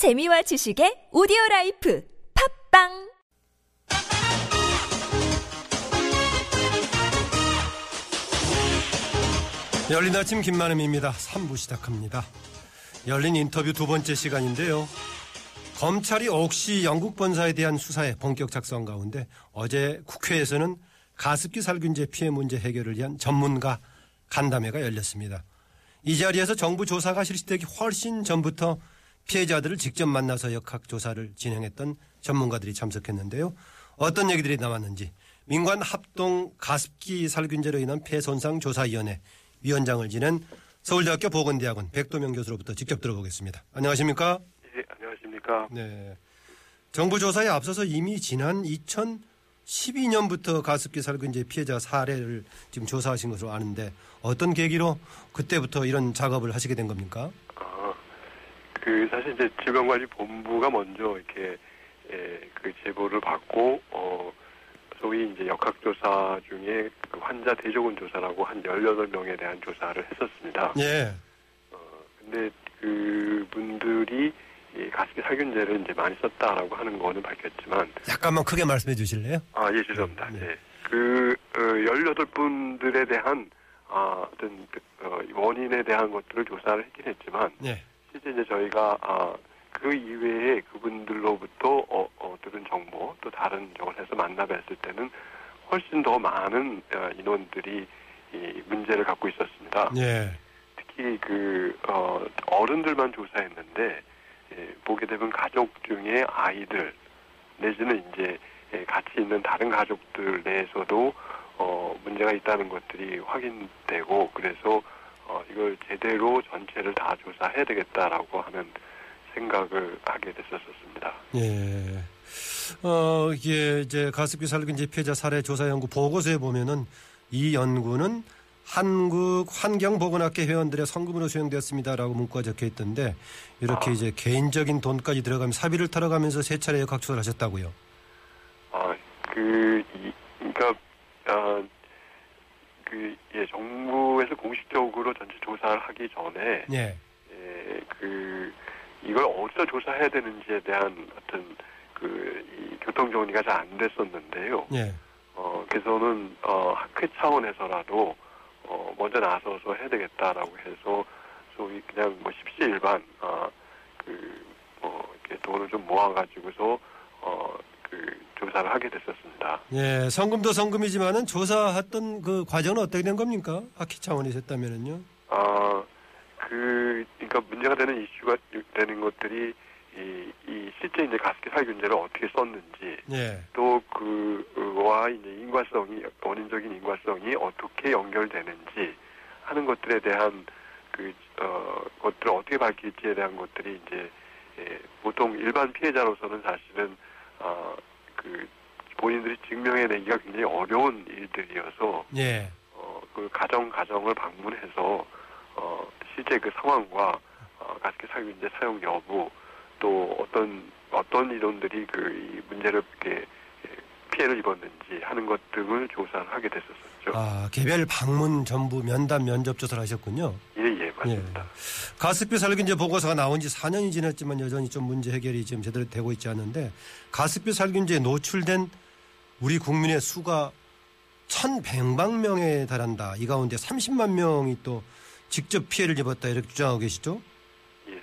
재미와 지식의 오디오 라이프 팟빵 열린 아침 김만흠입니다. 3부 시작합니다. 열린 인터뷰 두 번째 시간인데요. 검찰이 옥시 영국 본사에 대한 수사에 본격 착수한 가운데 어제 국회에서는 가습기 살균제 피해 문제 해결을 위한 전문가 간담회가 열렸습니다. 이 자리에서 정부 조사가 실시되기 훨씬 전부터 피해자들을 직접 만나서 역학 조사를 진행했던 전문가들이 참석했는데요. 어떤 얘기들이 나왔는지 민관 합동 가습기 살균제로 인한 폐 손상 조사위원회 위원장을 지낸 서울대학교 보건대학원 백도명 교수로부터 직접 들어보겠습니다. 안녕하십니까? 예, 안녕하십니까. 네. 정부 조사에 앞서서 이미 지난 2012년부터 가습기 살균제 피해자 사례를 지금 조사하신 것으로 아는데 어떤 계기로 그때부터 이런 작업을 하시게 된 겁니까? 아, 그 사실 이제 질병관리본부가 먼저 이렇게 예, 그 제보를 받고 어 소위 이제 역학조사 중에 그 환자 대조군 조사라고 한 18명에 대한 조사를 했었습니다. 예. 어, 근데 그 분들이 이 가습기 살균제를 이제 많이 썼다라고 하는 거는 밝혔지만 약간만 크게 말씀해 주실래요? 아, 예, 죄송합니다. 네. 예. 그, 어, 18분들에 대한, 아, 어떤, 그, 어, 원인에 대한 것들을 조사를 했긴 했지만, 예. 실제 이제 저희가, 아, 그 이외에 그분들로부터, 어, 어, 들은 정보, 또 다른 해서 만나뵀을 때는 훨씬 더 많은 어, 인원들이 이 문제를 갖고 있었습니다. 예. 특히 그, 어, 어른들만 조사했는데, 예, 보게 되면 가족 중에 아이들, 내지는 이제 예, 같이 있는 다른 가족들 내에서도 어, 문제가 있다는 것들이 확인되고 그래서 어, 이걸 제대로 전체를 다 조사해야 되겠다라고 하는 생각을 하게 됐었습니다. 예. 어, 이게 이제 가습기 살균제 피해자 사례 조사 연구 보고서에 보면은 이 연구는 한국 환경보건학회 회원들의 성금으로 수행되었습니다라고 문구가 적혀 있던데 이렇게 아. 이제 개인적인 돈까지 들어가면 사비를 털어가면서 세 차례 역학조사를 하셨다고요. 아, 그, 이, 그니까, 아, 그, 예, 정부에서 공식적으로 전체 조사를 하기 전에, 예. 예, 그, 이걸 어디서 조사해야 되는지에 대한 어떤, 그, 이 교통 정리가 잘 안 됐었는데요. 예. 어, 그래서는, 어, 학회 차원에서라도, 어, 먼저 나서서 해야 되겠다라고 해서, 소위 그냥 뭐 십시일반, 아, 그, 뭐, 이렇게 돈을 좀 모아가지고서, 어, 그, 조사를 하게 됐었습니다. 예. 성금도 성금이지만은 조사했던 그 과정은 어떻게 된 겁니까? 학회 차원에서 했다면은요. 아, 그, 그러니까 문제가 되는 이슈가 되는 것들이 이, 이 실제 이제 가습기 살균제를 어떻게 썼는지 예. 또 그와 이제 인과성이 원인적인 인과성이 어떻게 연결되는지 하는 것들에 대한 그 어, 것들을 어떻게 밝힐지에 대한 것들이 이제 예, 보통 일반 피해자로서는 사실은 아, 그 본인들이 증명해내기가 굉장히 어려운 일들이어서 예. 어, 그 가정 가정을 방문해서 어, 실제 그 상황과 어, 가습기 살균제 사용 여부 또 어떤 어떤 인원들이 그 이 문제를 이렇게 예, 피해를 입었는지 하는 것 등을 조사를 하게 됐었 었죠. 아, 개별 방문 전부 면담 면접 조사를 하셨군요. 예, 예, 맞습니다. 가습기 살균제 보고서가 나온 지 4년이 지났지만 여전히 좀 문제 해결이 지금 제대로 되고 있지 않은데 가습기 살균제에 노출된 우리 국민의 수가 1,100만 명에 달한다. 이 가운데 30만 명이 또 직접 피해를 입었다 이렇게 주장하고 계시죠? 예.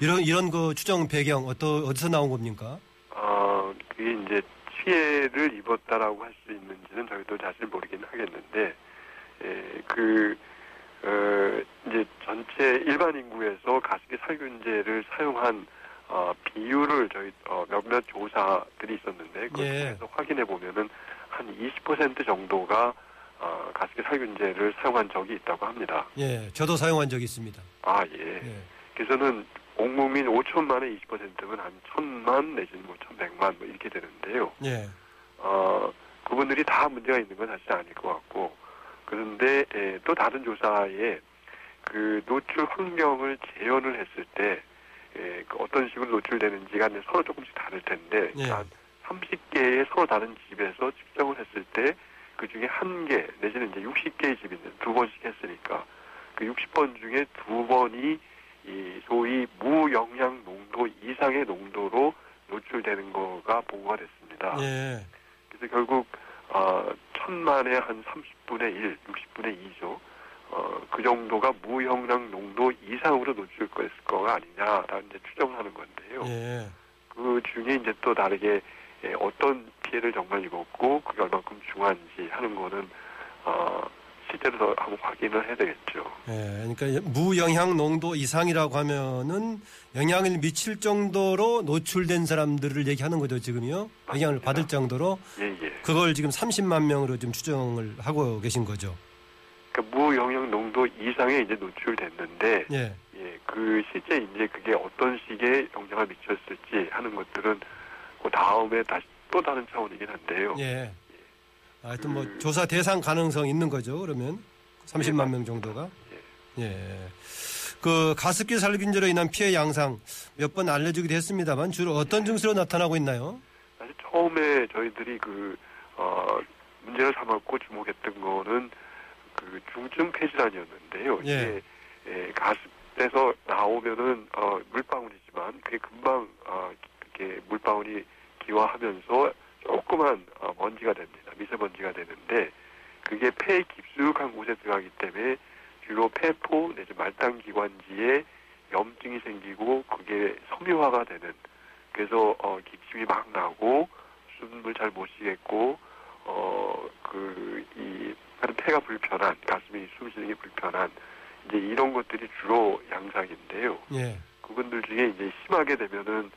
이런 이런 그 추정 배경 어떠, 어디서 나온 겁니까? 어, 그게 이제 피해를 입었다라고 할 수 있는지는 저희도 사실 모르긴 하겠는데, 예, 그, 어, 이제 전체 일반 인구에서 가습기 살균제를 사용한 어, 비율을 저희 어, 몇몇 조사들이 있었는데 그걸 예. 확인해 보면은 한 20% 정도가 어, 가습기 살균제를 사용한 적이 있다고 합니다. 예, 저도 사용한 적이 있습니다. 아 예. 예. 그래서는 온 국민 5천만의 20%면 한 천만 내지는 뭐 천백만 뭐 이렇게 되는데요. 예. 어, 그분들이 다 문제가 있는 건 사실 아닐 것 같고 그런데 예, 또 다른 조사에 그 노출 환경을 재현을 했을 때 예, 그 어떤 식으로 노출되는지가 서로 조금씩 다를 텐데 예. 한 30개의 서로 다른 집에서 측정을 했을 때 그 중에 한 개 내지는 이제 60개의 집인데 두 번씩 했으니까 그 60번 중에 두 번이 이 소위 무영양 농도 이상의 농도로 노출되는 거가 보고가 됐습니다. 예. 그래서 결국 어, 천만에 한 30분의 1, 60분의 2죠. 어, 그 정도가 무영양 농도 이상으로 노출됐을 거가 아니냐라는 이제 추정하는 건데요. 예. 그 중에 이제 또 다르게 예, 어떤 피해를 정말 입었고 그게 얼만큼 중한지 하는 거는 어, 실제로 더 한번 확인을 해야 되겠죠. 예, 그러니까 무영향 농도 이상이라고 하면은 영향을 미칠 정도로 노출된 사람들을 얘기하는 거죠, 지금요. 영향을 맞습니다. 받을 정도로 예, 예. 그걸 지금 30만 명으로 지금 추정을 하고 계신 거죠. 그러니까 무영양 농도 이상에 이제 노출됐는데 예. 예, 그 실제 이제 그게 어떤 식의 영향을 미쳤을지 하는 것들은 그 다음에 다시 또 다른 차원이긴 한데요. 예. 하여튼 뭐 그- 조사 대상 가능성 있는 거죠, 그러면. 30만 예, 명 정도가. 예. 그 가습기 살균제로 인한 피해 양상 몇 번 알려주기도 했습니다만 주로 어떤 증세로 나타나고 있나요? 사실 처음에 저희들이 그 어, 문제를 삼았고 주목했던 거는 그 중증 폐질환이었는데요. 예. 이게 예, 가습에서 나오면은 어, 물방울이지만 그게 금방 어, 이렇게 물방울이 기화하면서 조그만 어, 먼지가 됩니다. 미세먼지가 되는데 그게 폐 깊숙한 곳에 들어가기 때문에 주로 폐포 내지 말단 기관지에 염증이 생기고 그게 섬유화가 되는 그래서 어, 기침이 막 나고 숨을 잘 못 쉬겠고 어그이 폐가 불편한 가슴이 숨 쉬는 게 불편한 이제 이런 것들이 주로 양상인데요. 예. 그분들 중에 이제 심하게 되면은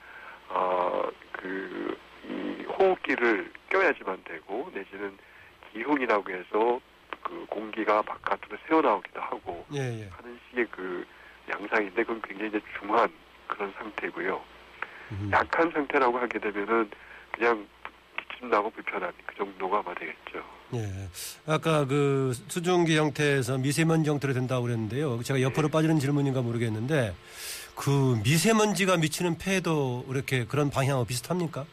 어그이 호흡기를 껴야지만 되고 내지는 기흉이라고 해서 그 공기가 바깥으로 새어나오기도 하고 예, 예. 하는 식의 그 양상인데 그건 굉장히 이제 중한 그런 상태고요. 음. 약한 상태라고 하게 되면은 그냥 기침 나고 불편한 그 정도가 아마 되겠죠. 예. 아까 그 수증기 형태에서 미세먼지 형태로 된다고 그랬는데요. 제가 옆으로 빠지는 질문인가 모르겠는데 그 미세먼지가 미치는 폐도 이렇게 그런 방향하고 비슷합니까?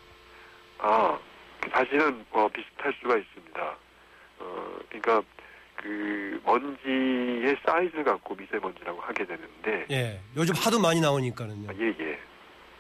아, 사실은 뭐 비슷할 수가 있습니다. 어, 그러니까 그 먼지의 사이즈를 갖고 미세먼지라고 하게 되는데 예. 요즘 하도 많이 나오니까는요. 아, 예, 예.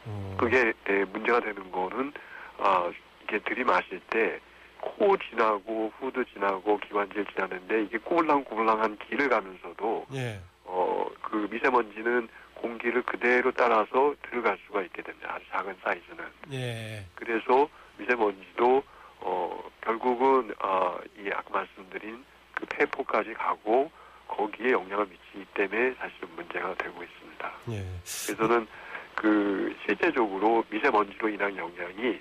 어. 그게 예, 문제가 되는 거는 아, 이게 들이마실 때 코 지나고 후드 지나고 기관지를 지나는데 이게 꼬불랑꼬불랑한 길을 가면서도 예. 어, 그 미세먼지는 공기를 그대로 따라서 들어갈 수가 있게 됩니다. 아주 작은 사이즈는. 예. 그래서 미세먼지도 어, 결국은 아, 이 아까 말씀드린 그 폐포까지 가고 거기에 영향을 미치기 때문에 사실은 문제가 되고 있습니다. 예. 그래서는 그 실제적으로 미세먼지로 인한 영향이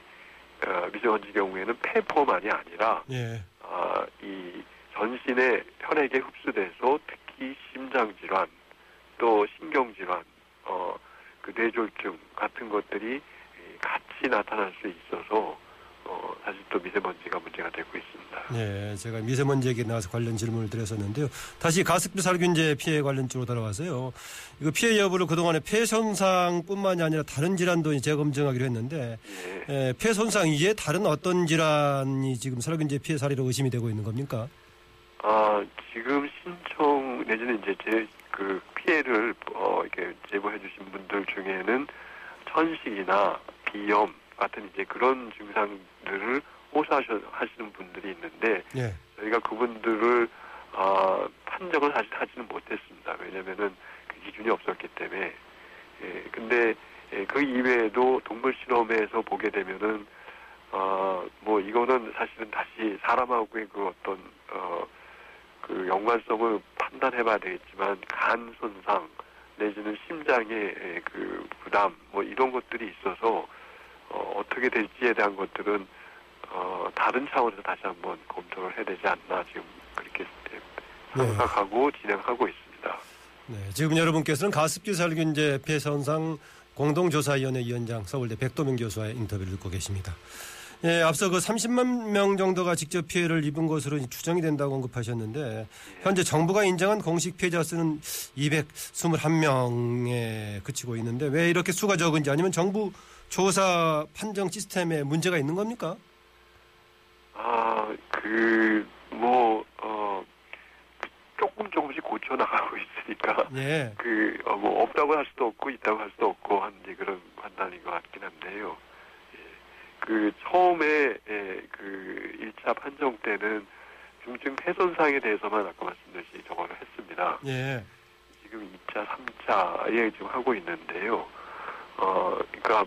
어, 미세먼지 경우에는 폐포만이 아니라 예. 아, 이 전신의 혈액에 흡수돼서 특히 심장 질환 또 신경 질환 어, 그 뇌졸중 같은 것들이 이 같이 나타날 수 있어서 어, 사실 또 미세먼지가 문제가 되고 있습니다. 예, 제가 미세먼지 얘기 나와서 관련 질문을 드렸었는데요. 다시 가습기 살균제 피해 관련 쪽으로 돌아가서요. 이거 피해 여부를 그동안에 폐 손상뿐만이 아니라 다른 질환도 재검증하기로 했는데 예. 예, 폐 손상 이외에 다른 어떤 질환이 지금 살균제 피해 사례로 의심이 되고 있는 겁니까? 아, 지금 신청 내지는 이제 제 그 피해를 어 이렇게 제보해 주신 분들 중에는 천식이나 비염 같은 이제 그런 증상들을 호소하시는 분들이 있는데 예, 저희가 그분들을 아, 판정을 사실 하지는 못했습니다. 왜냐면은 그 기준이 없었기 때문에. 예, 근데 예, 그 이외에도 동물 실험에서 보게 되면은 어, 뭐 이거는 사실은 다시 사람하고의 그 어떤 어, 그 연관성을 판단해봐야 되겠지만 간 손상 내지는 심장의 예, 그 부담 뭐 이런 것들이 있어서 어, 어떻게 될지에 대한 것들은 어, 다른 차원에서 다시 한번 검토를 해야 되지 않나 지금 그렇게 예, 생각하고 진행하고 있습니다. 네, 지금 여러분께서는 가습기 살균제 폐 손상 공동조사위원회 위원장 서울대 백도명 교수와의 인터뷰를 듣고 계십니다. 예, 앞서 그 30만 명 정도가 직접 피해를 입은 것으로 추정이 된다고 언급하셨는데 현재 정부가 인정한 공식 피해자 수는 221명에 그치고 있는데 왜 이렇게 수가 적은지 아니면 정부 조사 판정 시스템에 문제가 있는 겁니까? 아, 그, 뭐, 어, 조금 조금씩 고쳐 나가고 있으니까 예. 그뭐 없다고 할 수도 없고 있다고 할 수도 없고 한 이제 그런 판단인 것 같긴 한데요. 예. 그 처음에 예, 그 1차 판정 때는 중증 폐손상에 대해서만 아까 말씀드렸듯이 저거를 했습니다. 예. 지금 2차, 3차에 지금 하고 있는데요. 어, 그러니까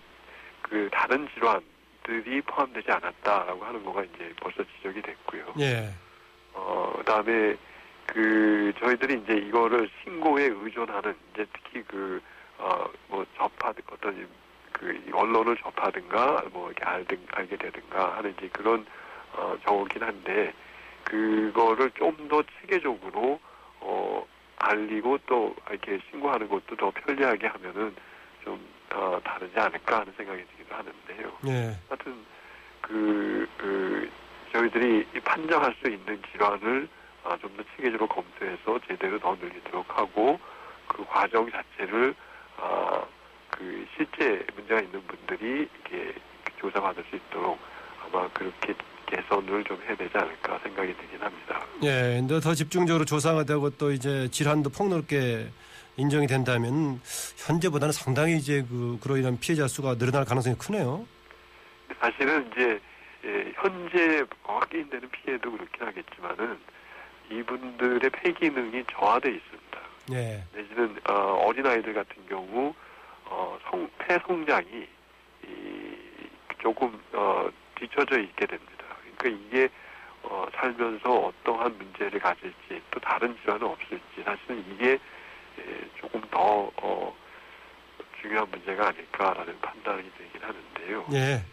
그 다른 질환들이 포함되지 않았다라고 하는 거가 이제 벌써 지적이 됐고요. 예. 어, 그다음에 그 저희들이 이제 이거를 신고에 의존하는 이제 특히 그 어 뭐 접하 어떤 그 언론을 접하든가 뭐 이렇게 알든 알게 되든가 하는 이제 그런 어 저긴 한데 그거를 좀 더 체계적으로 어 알리고 또 이렇게 신고하는 것도 더 편리하게 하면은 좀 어, 다르지 않을까 하는 생각이 들기도 하는데요. 예. 하여튼 그, 그 저희들이 이 판정할 수 있는 질환을 아, 좀 더 체계적으로 검토해서 제대로 더 늘리도록 하고 그 과정 자체를 아, 그 실제 문제가 있는 분들이 이렇게 조사받을 수 있도록 아마 그렇게 개선을 좀 해야 되지 않을까 생각이 들긴 합니다. 예. 근데 더 집중적으로 조사가 되고 또 이제 질환도 폭넓게 인정이 된다면 현재보다는 상당히 이제 그 그로 인한 피해자 수가 늘어날 가능성이 크네요. 사실은 이제 예, 현재 확인되는 피해도 그렇긴 하겠지만은 이분들의 폐 기능이 저하돼 있습니다. 예. 내지는 어, 린 아이들 같은 경우 어, 성, 폐 성장이 이, 조금 어, 뒤처져 있게 됩니다. 그러니까 이게 어, 살면서 어떠한 문제를 가질지 또 다른 질환은 없을지 사실은 이게 예, 조금 더 어, 중요한 문제가 아닐까라는 판단이 들긴 하는데요. 예.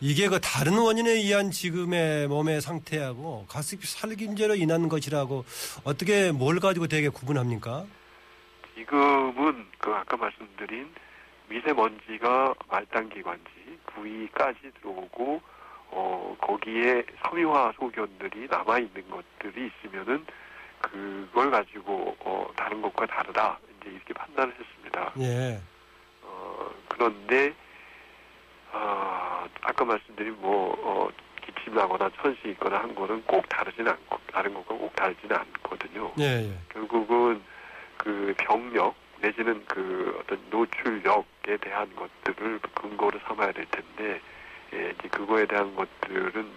이게 그 다른 원인에 의한 지금의 몸의 상태하고 가습기 살균제로 인한 것이라고 어떻게 뭘 가지고 되게 구분합니까? 지금은 그 아까 말씀드린 미세먼지가 말단기관지 부위까지 들어오고 어 거기에 섬유화 소견들이 남아 있는 것들이 있으면은 그걸 가지고 어 다른 것과 다르다 이제 이렇게 판단을 했습니다. 예. 어 그런데 아 아까 말씀드린 뭐 어, 기침 나거나 천식 있거나 한 거는 꼭 다르진 않고 다른 것과 꼭 다르지는 않거든요. 예, 예. 결국은 그 병력 내지는 그 어떤 노출력에 대한 것들을 근거로 삼아야 될 텐데 예, 이제 그거에 대한 것들은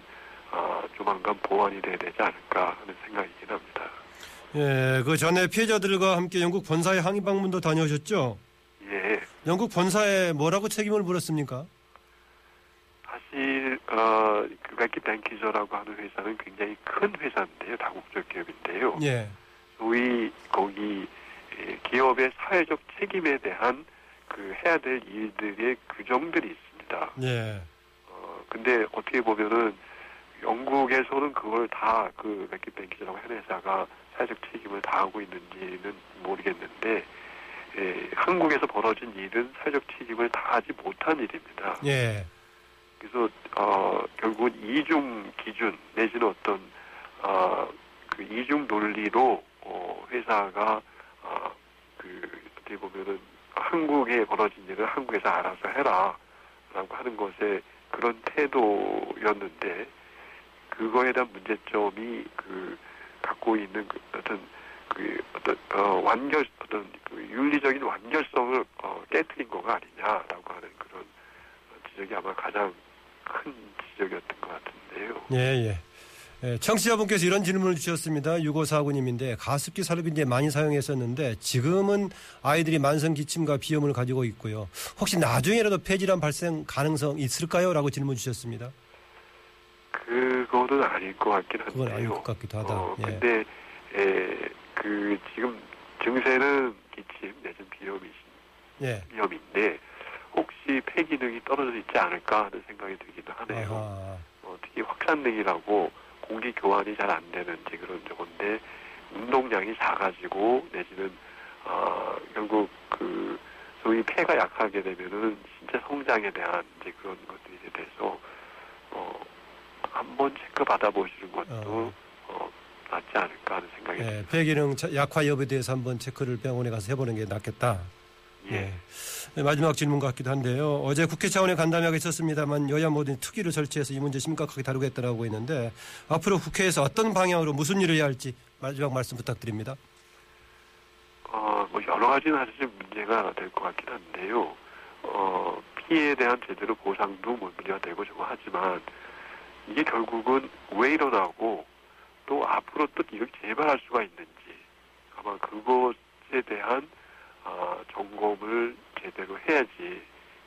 아, 조만간 보완이 돼야 되지 않을까 하는 생각이긴 합니다. 예, 그 전에 피해자들과 함께 영국 본사에 항의 방문도 다녀오셨죠? 예, 영국 본사에 뭐라고 책임을 물었습니까? 사실 어, 그 백기 뱅키저라고 하는 회사는 굉장히 큰 회사인데요, 다국적 기업인데요. 예. 소위 거기 예, 기업의 사회적 책임에 대한 그 해야 될 일들의 규정들이 있습니다. 예. 어, 근데 어떻게 보면은 영국에서는 그걸 다그 맥기뱅키라고 하는 회사가 사회적 책임을 다하고 있는지는 모르겠는데 예, 한국에서 벌어진 일은 사회적 책임을 다하지 못한 일입니다. 예. 그래서 어, 결국은 이중 기준 내지는 어떤 어, 그 이중 논리로 어, 회사가 어, 그 어떻게 보면은 한국에 벌어진 일을 한국에서 알아서 해라라고 하는 것에 그런 태도였는데 그거에 대한 문제점이 그 갖고 있는 그 어떤 그 어떤 어, 완결 어떤 그 윤리적인 완결성을 어, 깨뜨린 거가 아니냐라고 하는 그런 지적이 아마 가장 큰 지적이었던 것 같은데요. 예, 예. 예, 청취자분께서 이런 질문을 주셨습니다. 6549님인데 가습기 살균제 많이 사용했었는데 지금은 아이들이 만성 기침과 비염을 가지고 있고요. 혹시 나중에라도 폐질환 발생 가능성 있을까요? 라고 질문 주셨습니다. 그거는 아닐 것 같긴 한데요. 그건 아닐 것 같기도 하다. 어, 예. 근데 에, 그 지금 증세는 기침 내지는 비염이 예. 비염인데 혹시 폐 기능이 떨어져 있지 않을까 하는 생각이 들기도 하네요. 아하. 어, 특히 확산능이라고 공기 교환이 잘 안 되는 이제 그런 저건데 운동량이 작아지고 내지는 아 결국 그 소위 폐가 약하게 되면은 신체 성장에 대한 이제 그런 것들이 돼서 어 한번 체크 받아보시는 것도 어. 낫지 않을까 하는 생각이 예, 듭니다. 폐기능 차- 약화 여부에 대해서 한번 체크를 병원에 가서 해보는 게 낫겠다. 예. 네, 마지막 질문 같기도 한데요. 어제 국회 차원의 간담회가 있었습니다만 여야 모두 특위를 설치해서 이 문제 심각하게 다루겠다라고 했는데 앞으로 국회에서 어떤 방향으로 무슨 일을 해야 할지 마지막 말씀 부탁드립니다. 뭐 여러 가지는 사실 문제가 될 것 같긴 한데요. 어, 피해에 대한 제대로 보상도 뭐 문제가 되고 좀 하지만 이게 결국은 왜 일어나고 또 앞으로 또 이렇게 재발할 수가 있는지 아마 그것에 대한 어, 점검을 제대로 해야지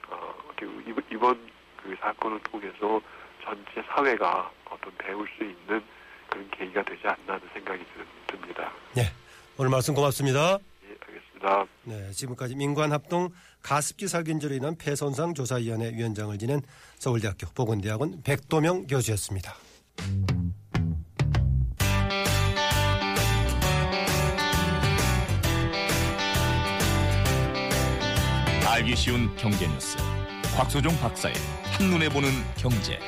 어, 이번, 그 사건을 통해서 전체 사회가 어떤 배울 수 있는 그런 계기가 되지 않나 하는 생각이 드- 듭니다. 네. 오늘 말씀 고맙습니다. 예, 알겠습니다. 네, 지금까지 민관합동 가습기 살균제로 인한 폐손상 조사위원회 위원장을 지낸 서울대학교 보건대학원 백도명 교수였습니다. 알기 쉬운 경제 뉴스. 곽소종 박사의 한눈에 보는 경제.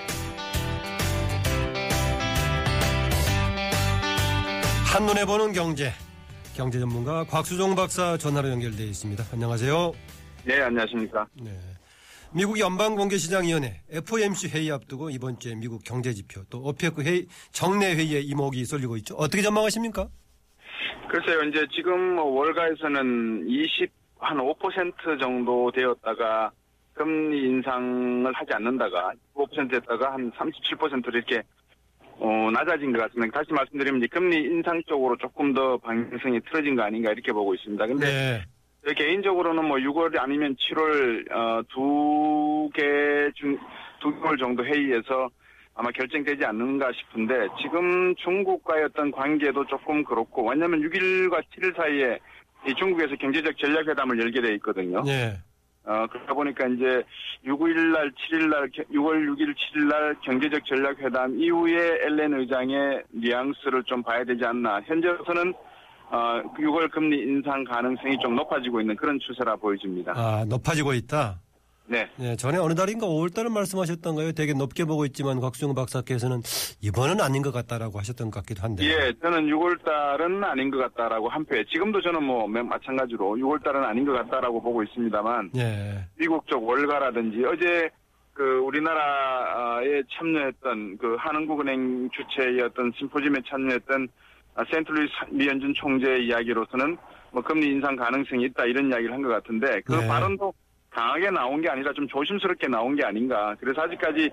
한눈에 보는 경제. 경제 전문가 곽수종 박사 전화로 연결되어 있습니다. 안녕하세요. 네, 안녕하십니까. 네. 미국 연방공개시장위원회 FOMC 회의 앞두고 이번 주에 미국 경제지표 또 오페크 회의 정례 회의에 이목이 쏠리고 있죠. 어떻게 전망하십니까? 글쎄요, 이제 지금 뭐 월가에서는 20, 한 5% 정도 되었다가 금리 인상을 하지 않는다가 5%였다가 한 37%로 이렇게 어, 낮아진 것 같습니다. 다시 말씀드리면 이제 금리 인상 쪽으로 조금 더 방향성이 틀어진 거 아닌가 이렇게 보고 있습니다. 근데 네. 저 개인적으로는 뭐 6월 아니면 7월 어, 두개중두 개월 정도 회의에서 아마 결정되지 않는가 싶은데 지금 중국과의 어떤 관계도 조금 그렇고 왜냐하면 6일과 7일 사이에 이 중국에서 경제적 전략회담을 열게 돼 있거든요. 네. 어, 그러다 보니까 이제 6일 날, 7일 날, 6월 6일, 7일 날 경제적 전략회담 이후에 엘렌 의장의 뉘앙스를 좀 봐야 되지 않나. 현재로서는 어, 6월 금리 인상 가능성이 좀 높아지고 있는 그런 추세라 보여집니다. 아, 높아지고 있다. 네. 네, 전에 어느 달인가 5월 달에 말씀하셨던가요? 되게 높게 보고 있지만 곽수영 박사께서는 이번은 아닌 것 같다라고 하셨던 것 같기도 한데. 예, 저는 6월 달은 아닌 것 같다라고 한 표에 지금도 저는 뭐 마찬가지로 6월 달은 아닌 것 같다라고 보고 있습니다만 예. 미국 쪽 월가라든지 어제 그 우리나라에 참여했던 그 한국은행 주최의 어떤 심포지엄에 참여했던 아, 센트루이스 미연준 총재의 이야기로서는 뭐 금리 인상 가능성이 있다 이런 이야기를 한 것 같은데 그 네. 발언도 강하게 나온 게 아니라 좀 조심스럽게 나온 게 아닌가. 그래서 아직까지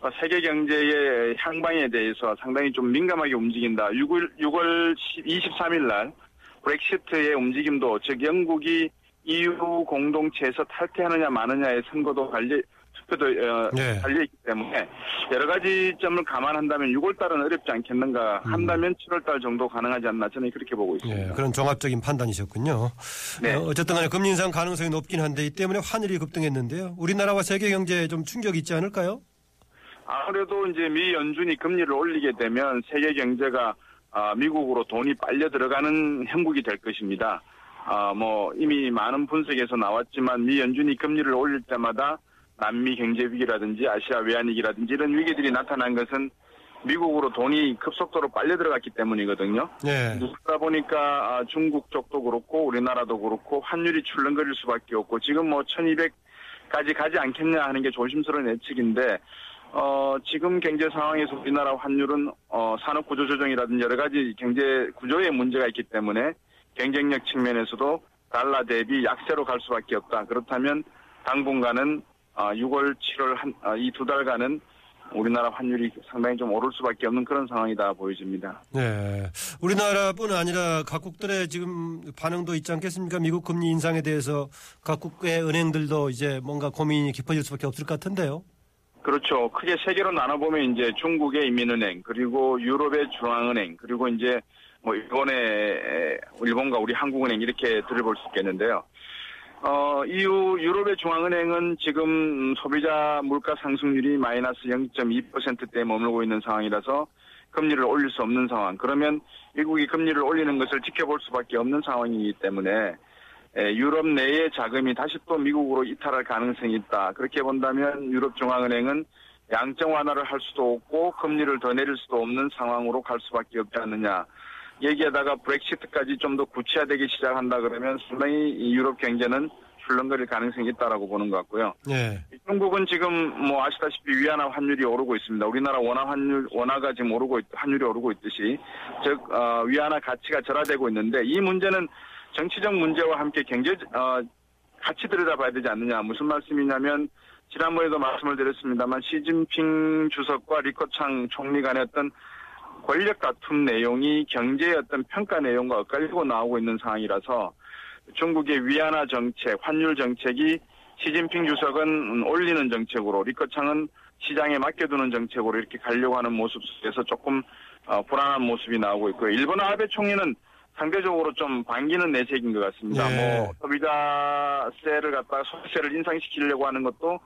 어, 세계 경제의 향방에 대해서 상당히 좀 민감하게 움직인다. 6월 6월 23일 날 브렉시트의 움직임도 즉 영국이 EU 공동체에서 탈퇴하느냐 마느냐의 선거도 달리 투표도 어, 네. 달려 있기 때문에 여러 가지 점을 감안한다면 6월 달은 어렵지 않겠는가 한다면 7월 달 정도 가능하지 않나 저는 그렇게 보고 있습니다. 음. 예, 그런 종합적인 판단이셨군요. 네. 어, 어쨌든 간에 금리 인상 가능성이 높긴 한데 이 때문에 환율이 급등했는데요. 우리나라와 세계 경제에 좀 충격이 있지 않을까요? 아무래도 이제 미 연준이 금리를 올리게 되면 세계 경제가 아, 미국으로 돈이 빨려 들어가는 형국이 될 것입니다. 아, 뭐 이미 많은 분석에서 나왔지만 미 연준이 금리를 올릴 때마다 남미 경제 위기라든지 아시아 외환 위기라든지 이런 위기들이 나타난 것은 미국으로 돈이 급속도로 빨려 들어갔기 때문이거든요. 네. 그러다 보니까 아, 중국 쪽도 그렇고 우리나라도 그렇고 환율이 출렁거릴 수밖에 없고 지금 뭐 1200까지 가지 않겠냐 하는 게 조심스러운 예측인데 어, 지금 경제 상황에서 우리나라 환율은 어, 산업 구조 조정이라든지 여러 가지 경제 구조에 문제가 있기 때문에 경쟁력 측면에서도 달러 대비 약세로 갈 수밖에 없다. 그렇다면 당분간은 어, 6월, 7월 이두 달간은 우리나라 환율이 상당히 좀 오를 수밖에 없는 그런 상황이다 보여집니다. 네. 우리나라뿐 아니라 각국들의 지금 반응도 있지 않겠습니까? 미국 금리 인상에 대해서 각국의 은행들도 이제 뭔가 고민이 깊어질 수밖에 없을 것 같은데요. 그렇죠. 크게 세 개로 나눠보면 이제 중국의 인민은행, 그리고 유럽의 중앙은행, 그리고 이제 뭐 일본의 일본과 우리 한국은행 이렇게 들어볼 수 있겠는데요. 어, EU 유럽의 중앙은행은 지금 소비자 물가 상승률이 마이너스 0.2%대에 머물고 있는 상황이라서 금리를 올릴 수 없는 상황. 그러면 미국이 금리를 올리는 것을 지켜볼 수밖에 없는 상황이기 때문에 에, 유럽 내의 자금이 다시 또 미국으로 이탈할 가능성이 있다. 그렇게 본다면 유럽 중앙은행은 양적 완화를 할 수도 없고 금리를 더 내릴 수도 없는 상황으로 갈 수밖에 없지 않느냐. 얘기하다가 브렉시트까지 좀 더 구체화되기 시작한다 그러면 상당히 이 유럽 경제는 출렁거릴 가능성이 있다라고 보는 것 같고요. 네. 중국은 지금 뭐 아시다시피 위안화 환율이 오르고 있습니다. 우리나라 원화 환율 원화가 지금 오르고 있, 환율이 오르고 있듯이 즉 어, 위안화 가치가 절하되고 있는데 이 문제는 정치적 문제와 함께 경제 어, 같이 들여다봐야 되지 않느냐. 무슨 말씀이냐면 지난번에도 말씀을 드렸습니다만 시진핑 주석과 리커창 총리 간의 어떤 권력 다툼 내용이 경제의 어떤 평가 내용과 엇갈리고 나오고 있는 상황이라서 중국의 위안화 정책, 환율 정책이 시진핑 주석은 올리는 정책으로 리커창은 시장에 맡겨두는 정책으로 이렇게 가려고 하는 모습 속에서 조금 어, 불안한 모습이 나오고 있고요. 일본 아베 총리는 상대적으로 좀 반기는 내색인 것 같습니다. 예. 뭐 소비자세를 갖다가 소비세를 인상시키려고 하는 것도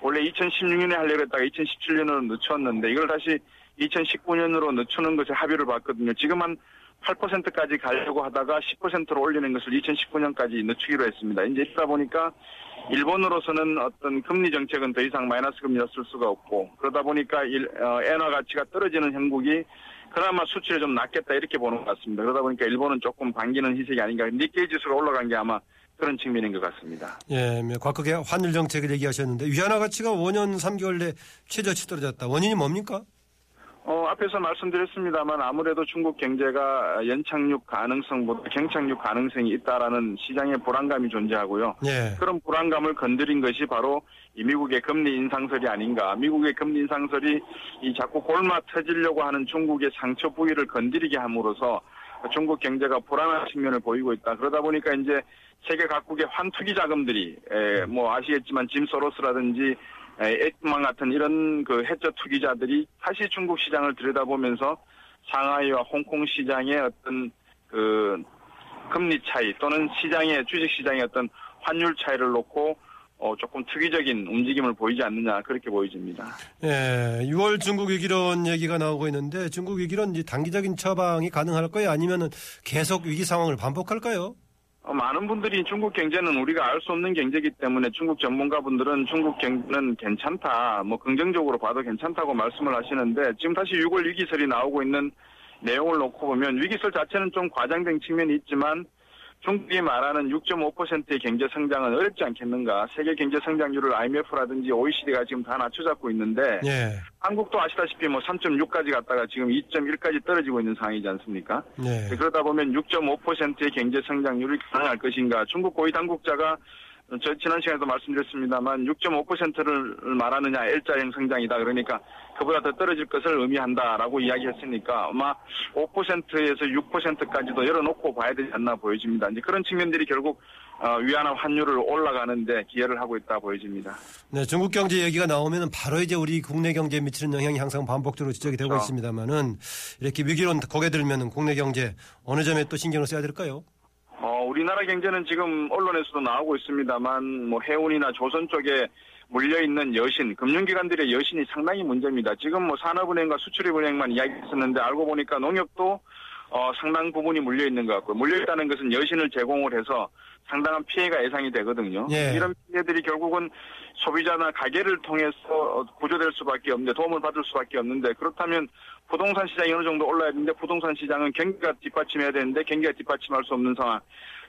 원래 2016년에 하려고 했다가 2017년으로 늦췄는데 이걸 다시 2019년으로 늦추는 것에 합의를 봤거든요. 지금 한 8%까지 가려고 하다가 10%로 올리는 것을 2019년까지 늦추기로 했습니다. 이제 있다 보니까 일본으로서는 어떤 금리 정책은 더 이상 마이너스 금리를 쓸 수가 없고 그러다 보니까 일, 어, 엔화 가치가 떨어지는 형국이 그나마 수치를 좀 낮겠다 이렇게 보는 것 같습니다. 그러다 보니까 일본은 조금 반기는 희색이 아닌가. 니케이 지수가 올라간 게 아마 그런 측면인 것 같습니다. 예, 뭐 각국의 환율 정책을 얘기하셨는데 위안화 가치가 5년 3개월 내 최저치 떨어졌다. 원인이 뭡니까? 어, 앞에서 말씀드렸습니다만 아무래도 중국 경제가 연착륙 가능성보다 경착륙 가능성이 있다라는 시장의 불안감이 존재하고요. 예. 그런 불안감을 건드린 것이 바로 이 미국의 금리 인상설이 아닌가. 미국의 금리 인상설이 이 자꾸 골마 터지려고 하는 중국의 상처 부위를 건드리게 함으로써 중국 경제가 불안한 측면을 보이고 있다. 그러다 보니까 이제 세계 각국의 환투기 자금들이 에, 뭐 아시겠지만 짐 소로스라든지 에이트만 같은 이런 그 해저 투기자들이 다시 중국 시장을 들여다보면서 상하이와 홍콩 시장의 어떤 그 금리 차이 또는 시장의 주식 시장의 어떤 환율 차이를 놓고 어 조금 특이적인 움직임을 보이지 않느냐 그렇게 보여집니다. 예, 6월 중국 위기론 얘기가 나오고 있는데 중국 위기론 단기적인 처방이 가능할까요? 아니면은 계속 위기 상황을 반복할까요? 어, 많은 분들이 중국 경제는 우리가 알 수 없는 경제이기 때문에 중국 전문가분들은 중국 경제는 괜찮다, 뭐 긍정적으로 봐도 괜찮다고 말씀을 하시는데 지금 다시 6월 위기설이 나오고 있는 내용을 놓고 보면 위기설 자체는 좀 과장된 측면이 있지만 중국이 말하는 6.5%의 경제 성장은 어렵지 않겠는가? 세계 경제 성장률을 IMF라든지 OECD가 지금 다 낮춰잡고 있는데 예, 한국도 아시다시피 뭐 3.6까지 갔다가 지금 2.1까지 떨어지고 있는 상황이지 않습니까? 예. 그러다 보면 6.5%의 경제 성장률이 가능할 것인가? 중국 고위 당국자가 저 지난 시간에도 말씀드렸습니다만 6.5%를 말하느냐 L자형 성장이다. 그러니까 그보다 더 떨어질 것을 의미한다라고 이야기했으니까 아마 5%에서 6%까지도 열어놓고 봐야 되지 않나 보여집니다. 이제 그런 측면들이 결국 어, 위안화 환율을 올라가는데 기여를 하고 있다 보여집니다. 네, 중국 경제 얘기가 나오면은 바로 이제 우리 국내 경제에 미치는 영향이 항상 반복적으로 지적이 되고 그렇죠. 있습니다만은 이렇게 위기론 거게 들면은 국내 경제 어느 점에 또 신경을 써야 될까요? 어, 우리나라 경제는 지금 언론에서도 나오고 있습니다만, 뭐, 해운이나 조선 쪽에 물려있는 여신, 금융기관들의 여신이 상당히 문제입니다. 지금 뭐, 산업은행과 수출입은행만 이야기했었는데, 알고 보니까 농협도, 어, 상당 부분이 물려있는 것 같고요. 물려있다는 것은 여신을 제공을 해서 상당한 피해가 예상이 되거든요. 예. 이런 피해들이 결국은 소비자나 가게를 통해서 어, 구조될 수밖에 없는데, 도움을 받을 수밖에 없는데, 그렇다면 부동산 시장이 어느 정도 올라야 되는데 부동산 시장은 경기가 뒷받침해야 되는데 경기가 뒷받침할 수 없는 상황.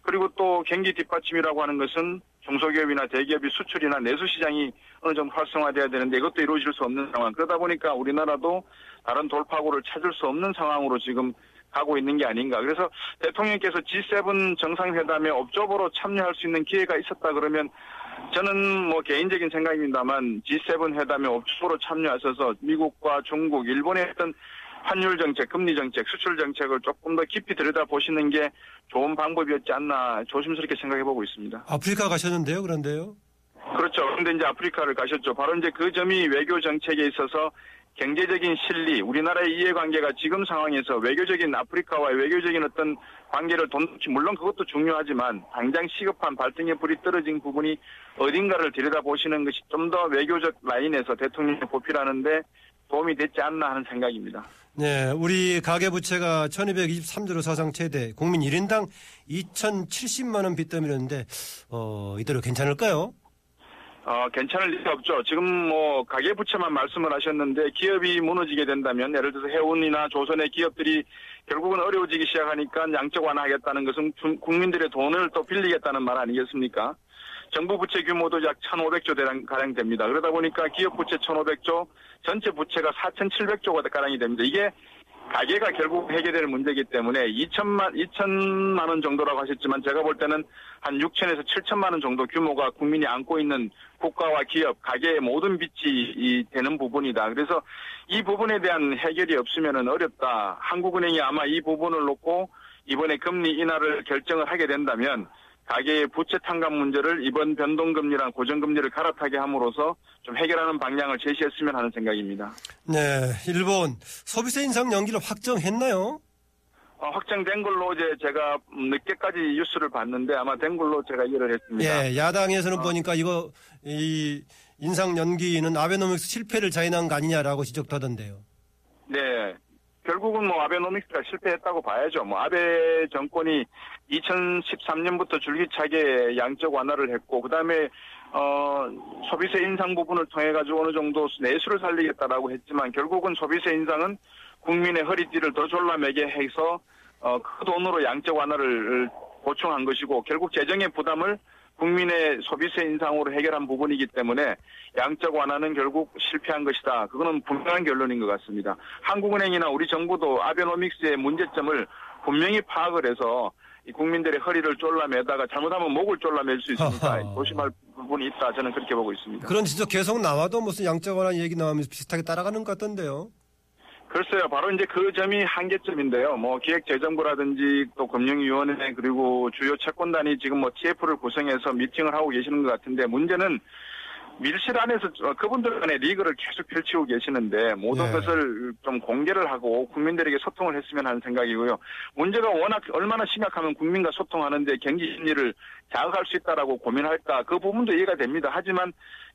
그리고 또 경기 뒷받침이라고 하는 것은 중소기업이나 대기업이 수출이나 내수 시장이 어느 정도 활성화돼야 되는데 이것도 이루어질 수 없는 상황. 그러다 보니까 우리나라도 다른 돌파구를 찾을 수 없는 상황으로 지금 가고 있는 게 아닌가. 그래서 대통령께서 G7 정상회담에 업적으로 참여할 수 있는 기회가 있었다 그러면 저는 뭐 개인적인 생각입니다만 G7 회담에 업적으로 참여하셔서 미국과 중국, 일본의 어떤 환율 정책, 금리 정책, 수출 정책을 조금 더 깊이 들여다 보시는 게 좋은 방법이었지 않나 조심스럽게 생각해 보고 있습니다. 아프리카 가셨는데요, 그런데요? 그렇죠. 그런데 이제 아프리카를 가셨죠. 바로 이제 그 점이 외교 정책에 있어서 경제적인 실리, 우리나라의 이해관계가 지금 상황에서 외교적인 아프리카와의 외교적인 어떤 관계를 돈, 물론 그것도 중요하지만 당장 시급한 발등에 불이 떨어진 부분이 어딘가를 들여다보시는 것이 좀 더 외교적 라인에서 대통령이 보필하는데 도움이 됐지 않나 하는 생각입니다. 네, 우리 가계부채가 1223조로 사상 최대, 국민 1인당 2070만 원 빚더미였는데, 어, 이대로 괜찮을까요? 어, 괜찮을 리가 없죠. 지금 뭐 가계부채만 말씀을 하셨는데 기업이 무너지게 된다면 예를 들어서 해운이나 조선의 기업들이 결국은 어려워지기 시작하니까 양적 완화하겠다는 것은 중- 국민들의 돈을 또 빌리겠다는 말 아니겠습니까? 정부 부채 규모도 약 1,500조 대량 가량 됩니다. 그러다 보니까 기업 부채 1,500조, 전체 부채가 4,700조가 가량이 됩니다. 이게 가게가 결국 해결될 문제이기 때문에 2천만 2천만 원 정도라고 하셨지만 제가 볼 때는 한 6천에서 7천만 원 정도 규모가 국민이 안고 있는 국가와 기업, 가게의 모든 빚이 이 되는 부분이다. 그래서 이 부분에 대한 해결이 없으면은 어렵다. 한국은행이 아마 이 부분을 놓고 이번에 금리 인하를 결정을 하게 된다면 가계의 부채 탕감 문제를 이번 변동금리랑 고정금리를 갈아타게 함으로써 좀 해결하는 방향을 제시했으면 하는 생각입니다. 네, 일본 소비세 인상 연기를 확정했나요? 어, 확정된 걸로 이제 제가 늦게까지 뉴스를 봤는데 아마 된 걸로 제가 이해를 했습니다. 예, 야당에서는 보니까 이거 이 인상 연기는 아베노믹스 실패를 자인한 거 아니냐라고 지적도 하던데요. 네. 결국은 뭐 아베노믹스가 실패했다고 봐야죠. 뭐 아베 정권이 2013년부터 줄기차게 양적 완화를 했고 그다음에 어 소비세 인상 부분을 통해 가지고 어느 정도 내수를 살리겠다라고 했지만 결국은 소비세 인상은 국민의 허리띠를 더 졸라매게 해서 어 그 돈으로 양적 완화를 보충한 것이고 결국 재정의 부담을 국민의 소비세 인상으로 해결한 부분이기 때문에 양적 완화는 결국 실패한 것이다. 그거는 분명한 결론인 것 같습니다. 한국은행이나 우리 정부도 아베노믹스의 문제점을 분명히 파악을 해서 이 국민들의 허리를 졸라매다가 잘못하면 목을 졸라맬 수 하하. 조심할 부분이 있다. 저는 그렇게 보고 있습니다. 그런 지적 계속 나와도 무슨 양적 완화 얘기 나오면서 비슷하게 따라가는 것 같던데요. 글쎄요, 바로 이제 그 점이 한계점인데요. 뭐 기획재정부라든지 또 금융위원회 그리고 주요 채권단이 지금 뭐 TF를 구성해서 미팅을 하고 계시는 것 같은데 문제는 밀실 안에서 저- 그분들 간의 리그를 계속 펼치고 계시는데 모든 네. 것을 좀 공개를 하고 국민들에게 소통을 했으면 하는 생각이고요. 문제가 워낙 얼마나 심각하면 국민과 소통하는데 경기 심리를 자극할 수 있다라고 고민할까 그 부분도 이해가 됩니다. 하지만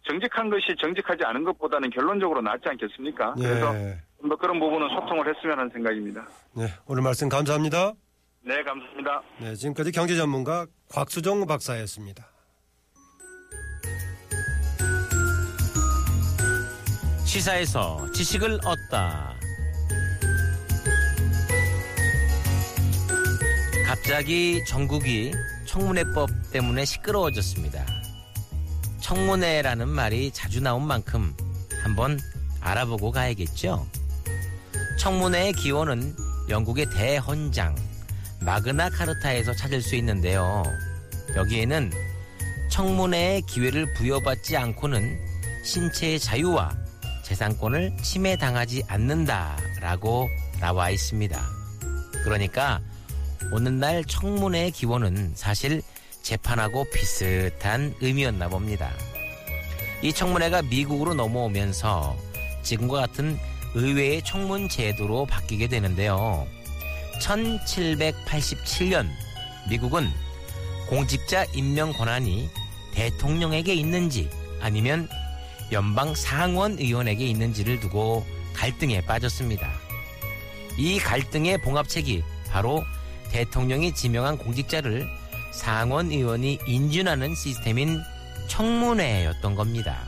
정직한 것이 정직하지 않은 것보다는 결론적으로 낫지 않겠습니까? 그래서 예. 좀더 그런 부분은 소통을 했으면 하는 생각입니다. 네, 오늘 말씀 감사합니다. 네, 감사합니다. 네, 지금까지 경제 전문가 곽수정 박사였습니다. 시사에서 지식을 얻다. 갑자기 전국이 청문회법 때문에 시끄러워졌습니다. 청문회라는 말이 자주 나온 만큼 한번 알아보고 가야겠죠. 청문회의 기원은 영국의 대헌장 마그나 카르타에서 찾을 수 있는데요. 여기에는 청문회의 기회를 부여받지 않고는 신체의 자유와 재산권을 침해당하지 않는다라고 나와 있습니다. 그러니까 오늘날 청문회의 기원은 사실 재판하고 비슷한 의미였나 봅니다. 이 청문회가 미국으로 넘어오면서 지금과 같은 의회의 청문 제도로 바뀌게 되는데요. 1787년 미국은 공직자 임명 권한이 대통령에게 있는지 아니면 연방 상원 의원에게 있는지를 두고 갈등에 빠졌습니다. 이 갈등의 봉합책이 바로 대통령이 지명한 공직자를 상원 의원이 인준하는 시스템인 청문회였던 겁니다.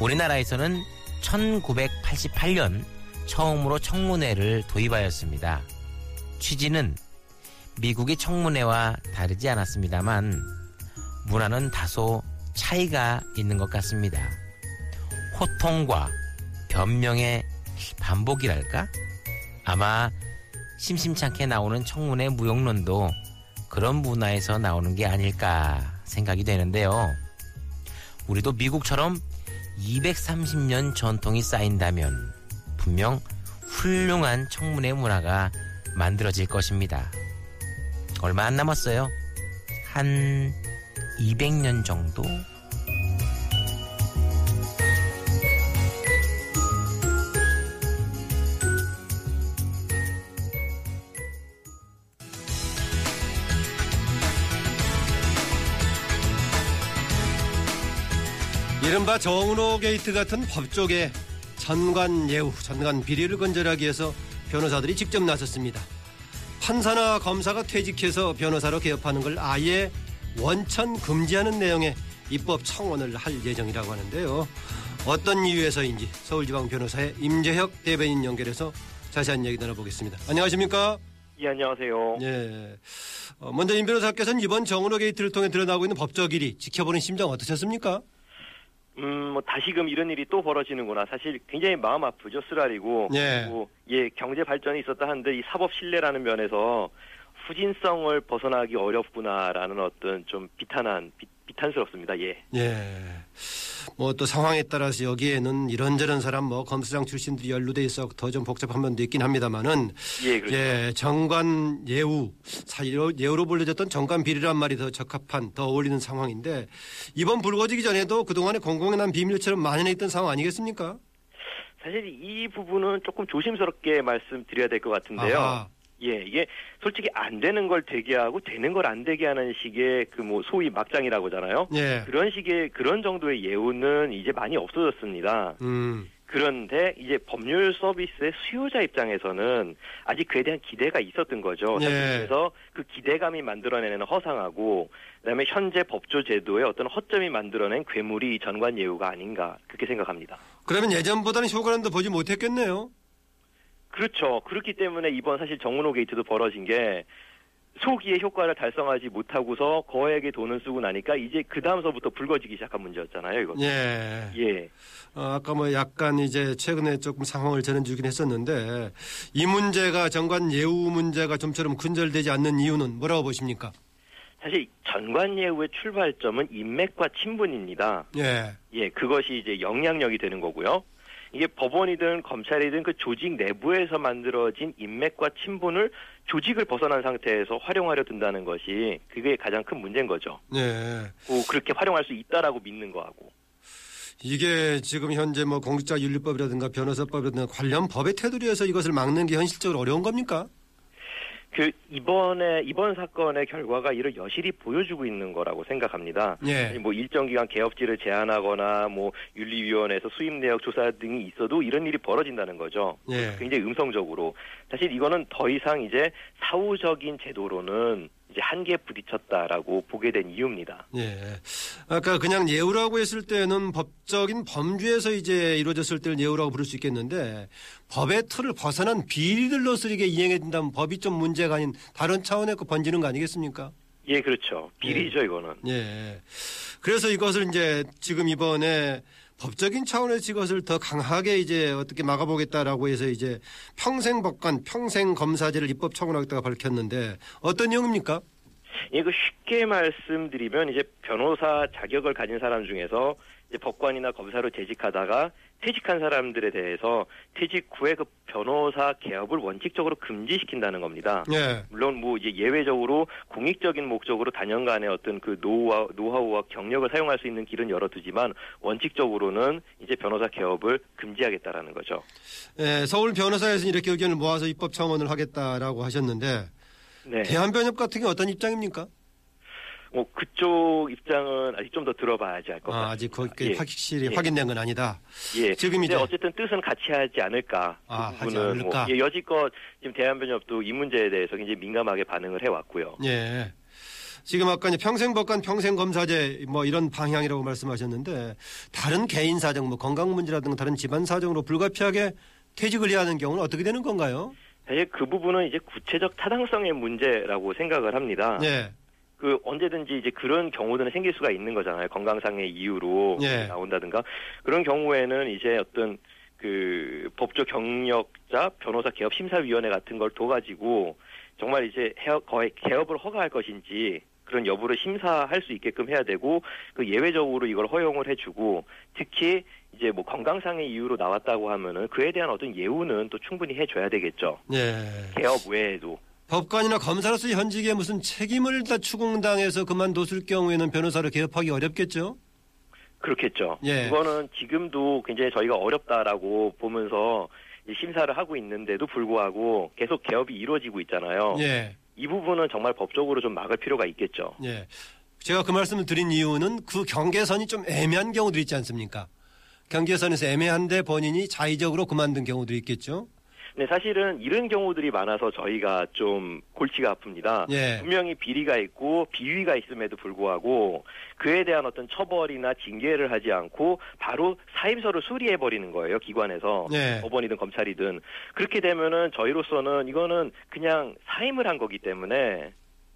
우리나라에서는 1988년 처음으로 청문회를 도입하였습니다. 취지는 미국의 청문회와 다르지 않았습니다만 문화는 다소 차이가 있는 것 같습니다. 호통과 변명의 반복이랄까? 아마 심심찮게 나오는 청문회 무용론도 그런 문화에서 나오는 게 아닐까 생각이 되는데요. 우리도 미국처럼 230년 전통이 쌓인다면 분명 훌륭한 청문회 문화가 만들어질 것입니다. 얼마 안 남았어요. 한 200년 정도? 이른바 정은호 게이트 같은 법조계 전관 예우, 전관 비리를 건절하기 위해서 변호사들이 직접 나섰습니다. 판사나 검사가 퇴직해서 변호사로 개업하는 걸 아예 원천 금지하는 내용의 입법 청원을 할 예정이라고 하는데요. 어떤 이유에서인지 서울지방 변호사의 임재혁 대변인 연결해서 자세한 얘기 나눠보겠습니다. 안녕하십니까? 예, 안녕하세요. 예. 어, 먼저 임 변호사께서는 이번 정은호 게이트를 통해 드러나고 있는 법적 일이 지켜보는 심정 어떠셨습니까? 음, 뭐 다시금 이런 일이 또 벌어지는구나. 사실 굉장히 마음 아프죠, 쓰라리고. 예. 뭐, 예, 경제 발전이 있었다 한들 이 사법 신뢰라는 면에서 후진성을 벗어나기 어렵구나라는 어떤 좀 비탄한 비, 비탄스럽습니다. 예. 예. 뭐 또 상황에 따라서 여기에는 이런저런 사람 뭐 검수장 출신들이 연루돼 있어 더 좀 복잡한 면도 있긴 합니다만은 예, 그렇죠. 예, 정관 예우 사이로 예우로 불려졌던 정관 비리란 말이 더 적합한 더 어울리는 상황인데 이번 불거지기 전에도 그동안에 공공에 난 비밀처럼 만연해 있던 상황 아니겠습니까? 사실 이 부분은 조금 조심스럽게 말씀드려야 될 것 같은데요. 아하. 예, 이게 솔직히 안 되는 걸 되게 하고 되는 걸 안 되게 하는 식의 그 뭐 소위 막장이라고 하잖아요. 예. 그런 식의 그런 정도의 예우는 이제 많이 없어졌습니다. 음. 그런데 이제 법률 서비스의 수요자 입장에서는 아직 그에 대한 기대가 있었던 거죠. 예. 그래서 그 기대감이 만들어내는 허상하고 그다음에 현재 법조 제도의 어떤 허점이 만들어낸 괴물이 이 전관 예우가 아닌가 그렇게 생각합니다. 그러면 예전보다는 효과는 더 보지 못했겠네요. 그렇죠. 그렇기 때문에 이번 사실 정문호 게이트도 벌어진 게 소기의 효과를 달성하지 못하고서 거액의 돈을 쓰고 나니까 이제 그 다음서부터 불거지기 시작한 문제였잖아요. 이거. 예. 예. 어, 아까 뭐 약간 이제 최근에 조금 상황을 전해주긴 했었는데 이 문제가 정관 예우 문제가 좀처럼 근절되지 않는 이유는 뭐라고 보십니까? 사실 전관 예우의 출발점은 인맥과 친분입니다. 예. 예, 그것이 이제 영향력이 되는 거고요. 이게 법원이든 검찰이든 그 조직 내부에서 만들어진 인맥과 친분을 조직을 벗어난 상태에서 활용하려 든다는 것이 그게 가장 큰 문제인 거죠. 예. 뭐 그렇게 활용할 수 있다라고 믿는 거하고. 이게 지금 현재 뭐 공직자 윤리법이라든가 변호사법이라든가 관련 법의 테두리에서 이것을 막는 게 현실적으로 어려운 겁니까? 그 이번에 이번 사건의 결과가 이를 여실히 보여주고 있는 거라고 생각합니다. 예. 뭐 일정 기간 개업지를 제한하거나 뭐 윤리위원회에서 수입 내역 조사 등이 있어도 이런 일이 벌어진다는 거죠. 예. 굉장히 음성적으로 사실 이거는 더 이상 이제 사후적인 제도로는 이제 한계에 부딪혔다라고 보게 된 이유입니다. 예. 아까 그냥 예우라고 했을 때는 법적인 범주에서 이제 이루어졌을 때는 예우라고 부를 수 있겠는데 법의 틀을 벗어난 비리들로서 이게 이행해 된다면 법이 좀 문제가 아닌 다른 차원의 거 번지는 거 아니겠습니까? 예, 그렇죠. 비리죠 이거는. 예. 그래서 이것을 이제 지금 이번에 법적인 차원에서 이것을 더 강하게 이제 어떻게 막아보겠다라고 해서 이제 평생 법관, 평생 검사제를 입법 청원하겠다가 밝혔는데 어떤 내용입니까? 이거 쉽게 말씀드리면 이제 변호사 자격을 가진 사람 중에서 이제 법관이나 검사로 재직하다가 퇴직한 사람들에 대해서 퇴직 후에 그 변호사 개업을 원칙적으로 금지시킨다는 겁니다. 예. 물론 뭐 이제 예외적으로 공익적인 목적으로 단연간의 어떤 그 노하우, 노하우와 경력을 사용할 수 있는 길은 열어두지만 원칙적으로는 이제 변호사 개업을 금지하겠다라는 거죠. 예, 서울 변호사에서 이렇게 의견을 모아서 입법 청원을 하겠다라고 하셨는데 네. 대한변협 같은 게 어떤 입장입니까? 뭐 그쪽 입장은 아직 좀 더 들어봐야지 알것 아, 같습니다. 아직 거기 예. 확실히 예. 확인된 건 아니다. 예. 지금 이제 어쨌든 뜻은 같이 하지 않을까. 그 아, 하지 부분은 않을까? 뭐 예, 여지껏 지금 대한변협도 이 문제에 대해서 굉장히 민감하게 반응을 해왔고요. 예. 지금 아까 이제 평생법관 평생검사제 뭐 이런 방향이라고 말씀하셨는데 다른 개인 사정 뭐 건강 문제라든가 다른 집안 사정으로 불가피하게 퇴직을 해야 하는 경우는 어떻게 되는 건가요? 사실 그 부분은 이제 구체적 타당성의 문제라고 생각을 합니다. 예. 그 언제든지 이제 그런 경우들은 생길 수가 있는 거잖아요. 건강상의 이유로 예. 나온다든가 그런 경우에는 이제 어떤 그 법조 경력자 변호사 개업 심사위원회 같은 걸 둬가지고 정말 이제 개업을 허가할 것인지 그런 여부를 심사할 수 있게끔 해야 되고 그 예외적으로 이걸 허용을 해주고 특히 이제 뭐 건강상의 이유로 나왔다고 하면은 그에 대한 어떤 예우는 또 충분히 해줘야 되겠죠. 예. 개업 외에도. 법관이나 검사로서 현직에 무슨 책임을 다 추궁당해서 그만뒀을 경우에는 변호사를 개업하기 어렵겠죠? 그렇겠죠. 예. 그거는 지금도 굉장히 저희가 어렵다라고 보면서 이 심사를 하고 있는데도 불구하고 계속 개업이 이루어지고 있잖아요. 예. 이 부분은 정말 법적으로 좀 막을 필요가 있겠죠. 예. 제가 그 말씀을 드린 이유는 그 경계선이 좀 애매한 경우도 있지 않습니까? 경계선에서 애매한데 본인이 자의적으로 그만둔 경우도 있겠죠? 근데 사실은 이런 경우들이 많아서 저희가 좀 골치가 아픕니다. 예. 분명히 비리가 있고 비위가 있음에도 불구하고 그에 대한 어떤 처벌이나 징계를 하지 않고 바로 사임서를 수리해 버리는 거예요 기관에서 예. 법원이든 검찰이든 그렇게 되면은 저희로서는 이거는 그냥 사임을 한 거기 때문에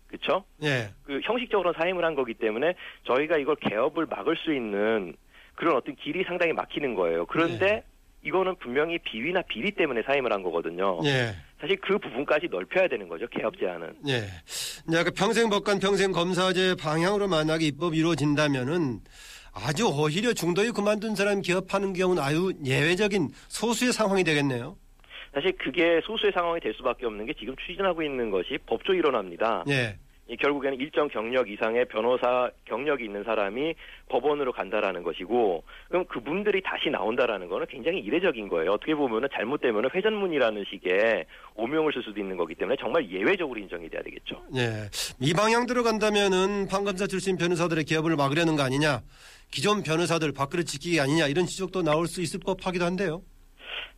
그렇죠? 예. 그 형식적으로 사임을 한 거기 때문에 저희가 이걸 개업을 막을 수 있는 그런 어떤 길이 상당히 막히는 거예요. 그런데 이거는 분명히 비위나 비리 때문에 사임을 한 거거든요. 예. 사실 그 부분까지 넓혀야 되는 거죠. 개업 제한은. 예. 이제 그 평생 법관 평생 검사제 방향으로 만약에 입법이 이루어진다면은 아주 오히려 중도에 그만둔 사람 기업하는 경우는 아주 예외적인 소수의 상황이 되겠네요. 사실 그게 소수의 상황이 될 수밖에 없는 게 지금 추진하고 있는 것이 법조 일원합니다. 예. 이 결국에는 일정 경력 이상의 변호사 경력이 있는 사람이 법원으로 간다라는 것이고 그럼 그분들이 다시 나온다라는 거는 굉장히 이례적인 거예요. 어떻게 보면은 잘못되면은 회전문이라는 식의 오명을 쓸 수도 있는 거기 때문에 정말 예외적으로 인정이 돼야 되겠죠. 예. 이 방향대로 간다면은 판검사 출신 변호사들의 기업을 막으려는 거 아니냐. 기존 변호사들 밖으로 지키기 아니냐 이런 지적도 나올 수 있을 법하기도 한데요.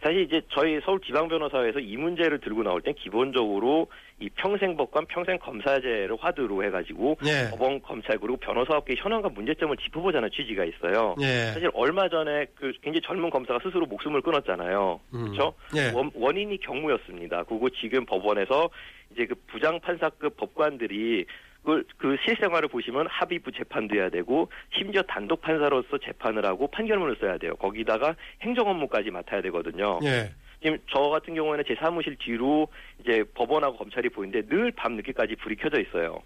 사실 이제 저희 서울 지방변호사회에서 이 문제를 들고 나올 땐 기본적으로 이 평생법관 평생검사제를 화두로 해가지고 예. 법원 검찰 그리고 변호사업계 현황과 문제점을 짚어보자는 취지가 있어요. 예. 사실 얼마 전에 그 굉장히 젊은 검사가 스스로 목숨을 끊었잖아요. 음. 그렇죠? 예. 원, 원인이 경무였습니다. 그리고 지금 법원에서 이제 그 부장 판사급 법관들이 그, 그 실생활을 보시면 합의부 재판도 해야 되고 심지어 단독 판사로서 재판을 하고 판결문을 써야 돼요. 거기다가 행정 업무까지 맡아야 되거든요. 예. 지금 저 같은 경우에는 제 사무실 뒤로 이제 법원하고 검찰이 보이는데 늘 밤 늦게까지 불이 켜져 있어요.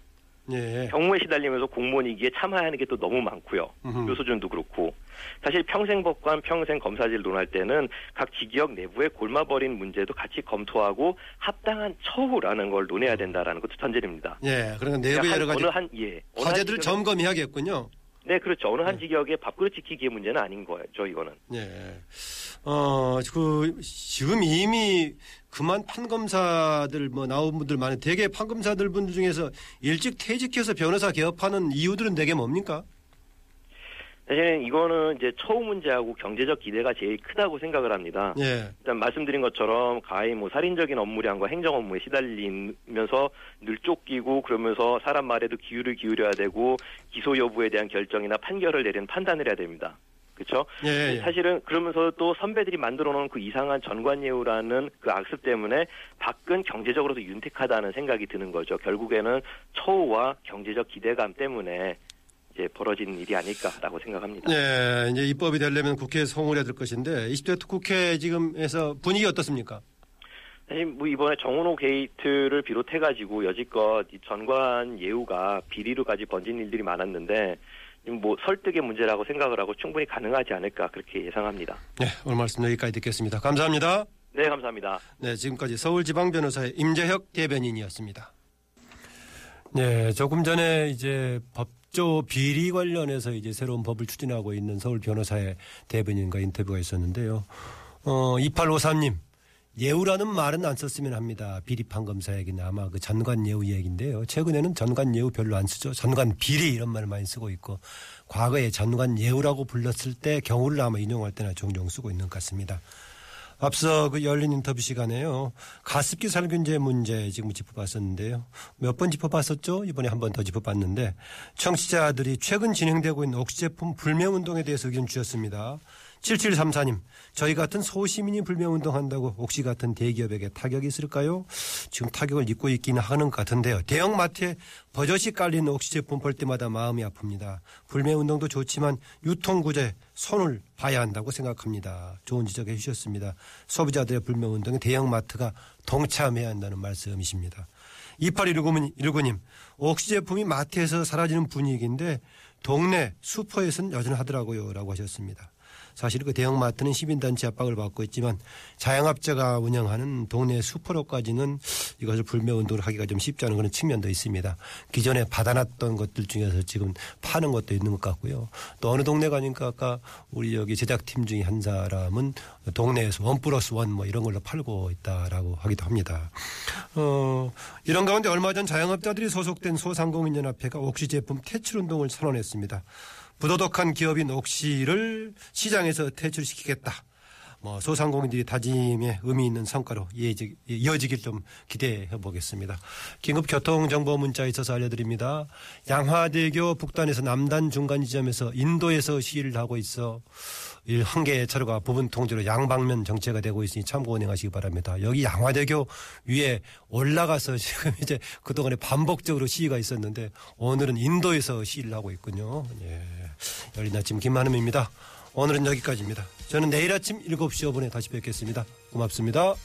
예. 경무에 시달리면서 공무원이기에 참아야 하는 게 또 너무 많고요. 음흠. 요소준도 그렇고. 사실 평생 법관 평생 검사제를 논할 때는 각 지기역 내부에 골마버린 문제도 같이 검토하고 합당한 처우라는 걸 논해야 된다라는 것도 전제입니다. 예. 그러니까 내부의 한- 여러 가지 어느 한 예. 과제들을 점검해야겠군요. 네, 그렇죠. 어느 한 네. 지역에 밥그릇 지키기의 문제는 아닌 거예요. 저 이거는. 예. 어, 그, 지금 이미 그만 판검사들 뭐 나온 분들 많은 대개 판검사들 분들 중에서 일찍 퇴직해서 변호사 개업하는 이유들은 대개 뭡니까? 사실은 이거는 이제 처우 문제하고 경제적 기대가 제일 크다고 생각을 합니다. 예. 일단 말씀드린 것처럼 가히 뭐 살인적인 업무량과 행정 업무에 시달리면서 늘 쫓기고 그러면서 사람 말에도 기울을 기울여야 되고 기소 여부에 대한 결정이나 판결을 내리는 판단을 해야 됩니다. 그렇죠? 예, 예. 사실은 그러면서 또 선배들이 만들어 놓은 그 이상한 전관예우라는 그 악습 때문에 밖은 경제적으로도 윤택하다는 생각이 드는 거죠. 결국에는 처우와 경제적 기대감 때문에 이제 벌어진 일이 아닐까라고 생각합니다. 예, 이제 입법이 되려면 국회에 송을 해야 될 것인데 20대 국회 지금에서 분위기 어떻습니까? 사실 뭐 이번에 정은호 게이트를 비롯해가지고 여지껏 이 전관 예우가 비리로까지 번진 일들이 많았는데 뭐 설득의 문제라고 생각을 하고 충분히 가능하지 않을까 그렇게 예상합니다. 네, 오늘 말씀 여기까지 듣겠습니다. 감사합니다. 네, 감사합니다. 네, 지금까지 서울지방변호사의 임재혁 대변인이었습니다. 네, 조금 전에 이제 법 조 비리 관련해서 이제 새로운 법을 추진하고 있는 서울 변호사의 대변인과 인터뷰가 있었는데요. 어, 2853님. 예우라는 말은 안 썼으면 합니다. 비리판 검사 얘기는 아마 그 전관 예우 얘기인데요. 최근에는 전관 예우 별로 안 쓰죠. 전관 비리 이런 말을 많이 쓰고 있고 과거에 전관 예우라고 불렀을 때 경우를 아마 인용할 때나 종종 쓰고 있는 것 같습니다. 앞서 그 열린 인터뷰 시간에요. 가습기 살균제 문제 지금 짚어봤었는데요. 몇 번 짚어봤었죠? 이번에 한 번 더 짚어봤는데 청취자들이 최근 진행되고 있는 옥시 제품 불매 운동에 대해서 의견 주셨습니다. 7734님, 저희 같은 소시민이 불매운동한다고 옥시 같은 대기업에게 타격이 있을까요? 지금 타격을 입고 있기는 하는 것 같은데요. 대형 마트에 버젓이 깔린 옥시 제품 볼 때마다 마음이 아픕니다. 불매운동도 좋지만 유통구제 손을 봐야 한다고 생각합니다. 좋은 지적해 주셨습니다. 소비자들의 불매운동에 대형 마트가 동참해야 한다는 말씀이십니다. 2819님, 옥시 제품이 마트에서 사라지는 분위기인데 동네 슈퍼에서는 여전히 하더라고요. 라고 하셨습니다. 사실 그 대형마트는 시민단체 압박을 받고 있지만 자영업자가 운영하는 동네 슈퍼로까지는 이것을 불매운동을 하기가 좀 쉽지 않은 그런 측면도 있습니다. 기존에 받아놨던 것들 중에서 지금 파는 것도 있는 것 같고요. 또 어느 동네 가니까 아까 우리 여기 제작팀 중에 한 사람은 동네에서 원 플러스 원 뭐 이런 걸로 팔고 있다라고 하기도 합니다. 어, 이런 가운데 얼마 전 자영업자들이 소속된 소상공인연합회가 옥시 제품 퇴출 운동을 선언했습니다. 부도덕한 기업인 옥시를 시장에서 퇴출시키겠다. 뭐 소상공인들이 다짐에 의미 있는 성과로 이어지- 이어지길 좀 기대해 보겠습니다. 긴급 교통 정보 문자 있어서 알려드립니다. 양화대교 북단에서 남단 중간 지점에서 인도에서 시위를 하고 있어 일한 개의 차로가 부분 통제로 양방면 정체가 되고 있으니 참고 운행하시기 바랍니다. 여기 양화대교 위에 올라가서 지금 이제 그동안에 반복적으로 시위가 있었는데 오늘은 인도에서 시위를 하고 있군요. 예. 열린 아침 김만음입니다. 오늘은 여기까지입니다. 저는 내일 아침 7시 5분에 다시 뵙겠습니다. 고맙습니다.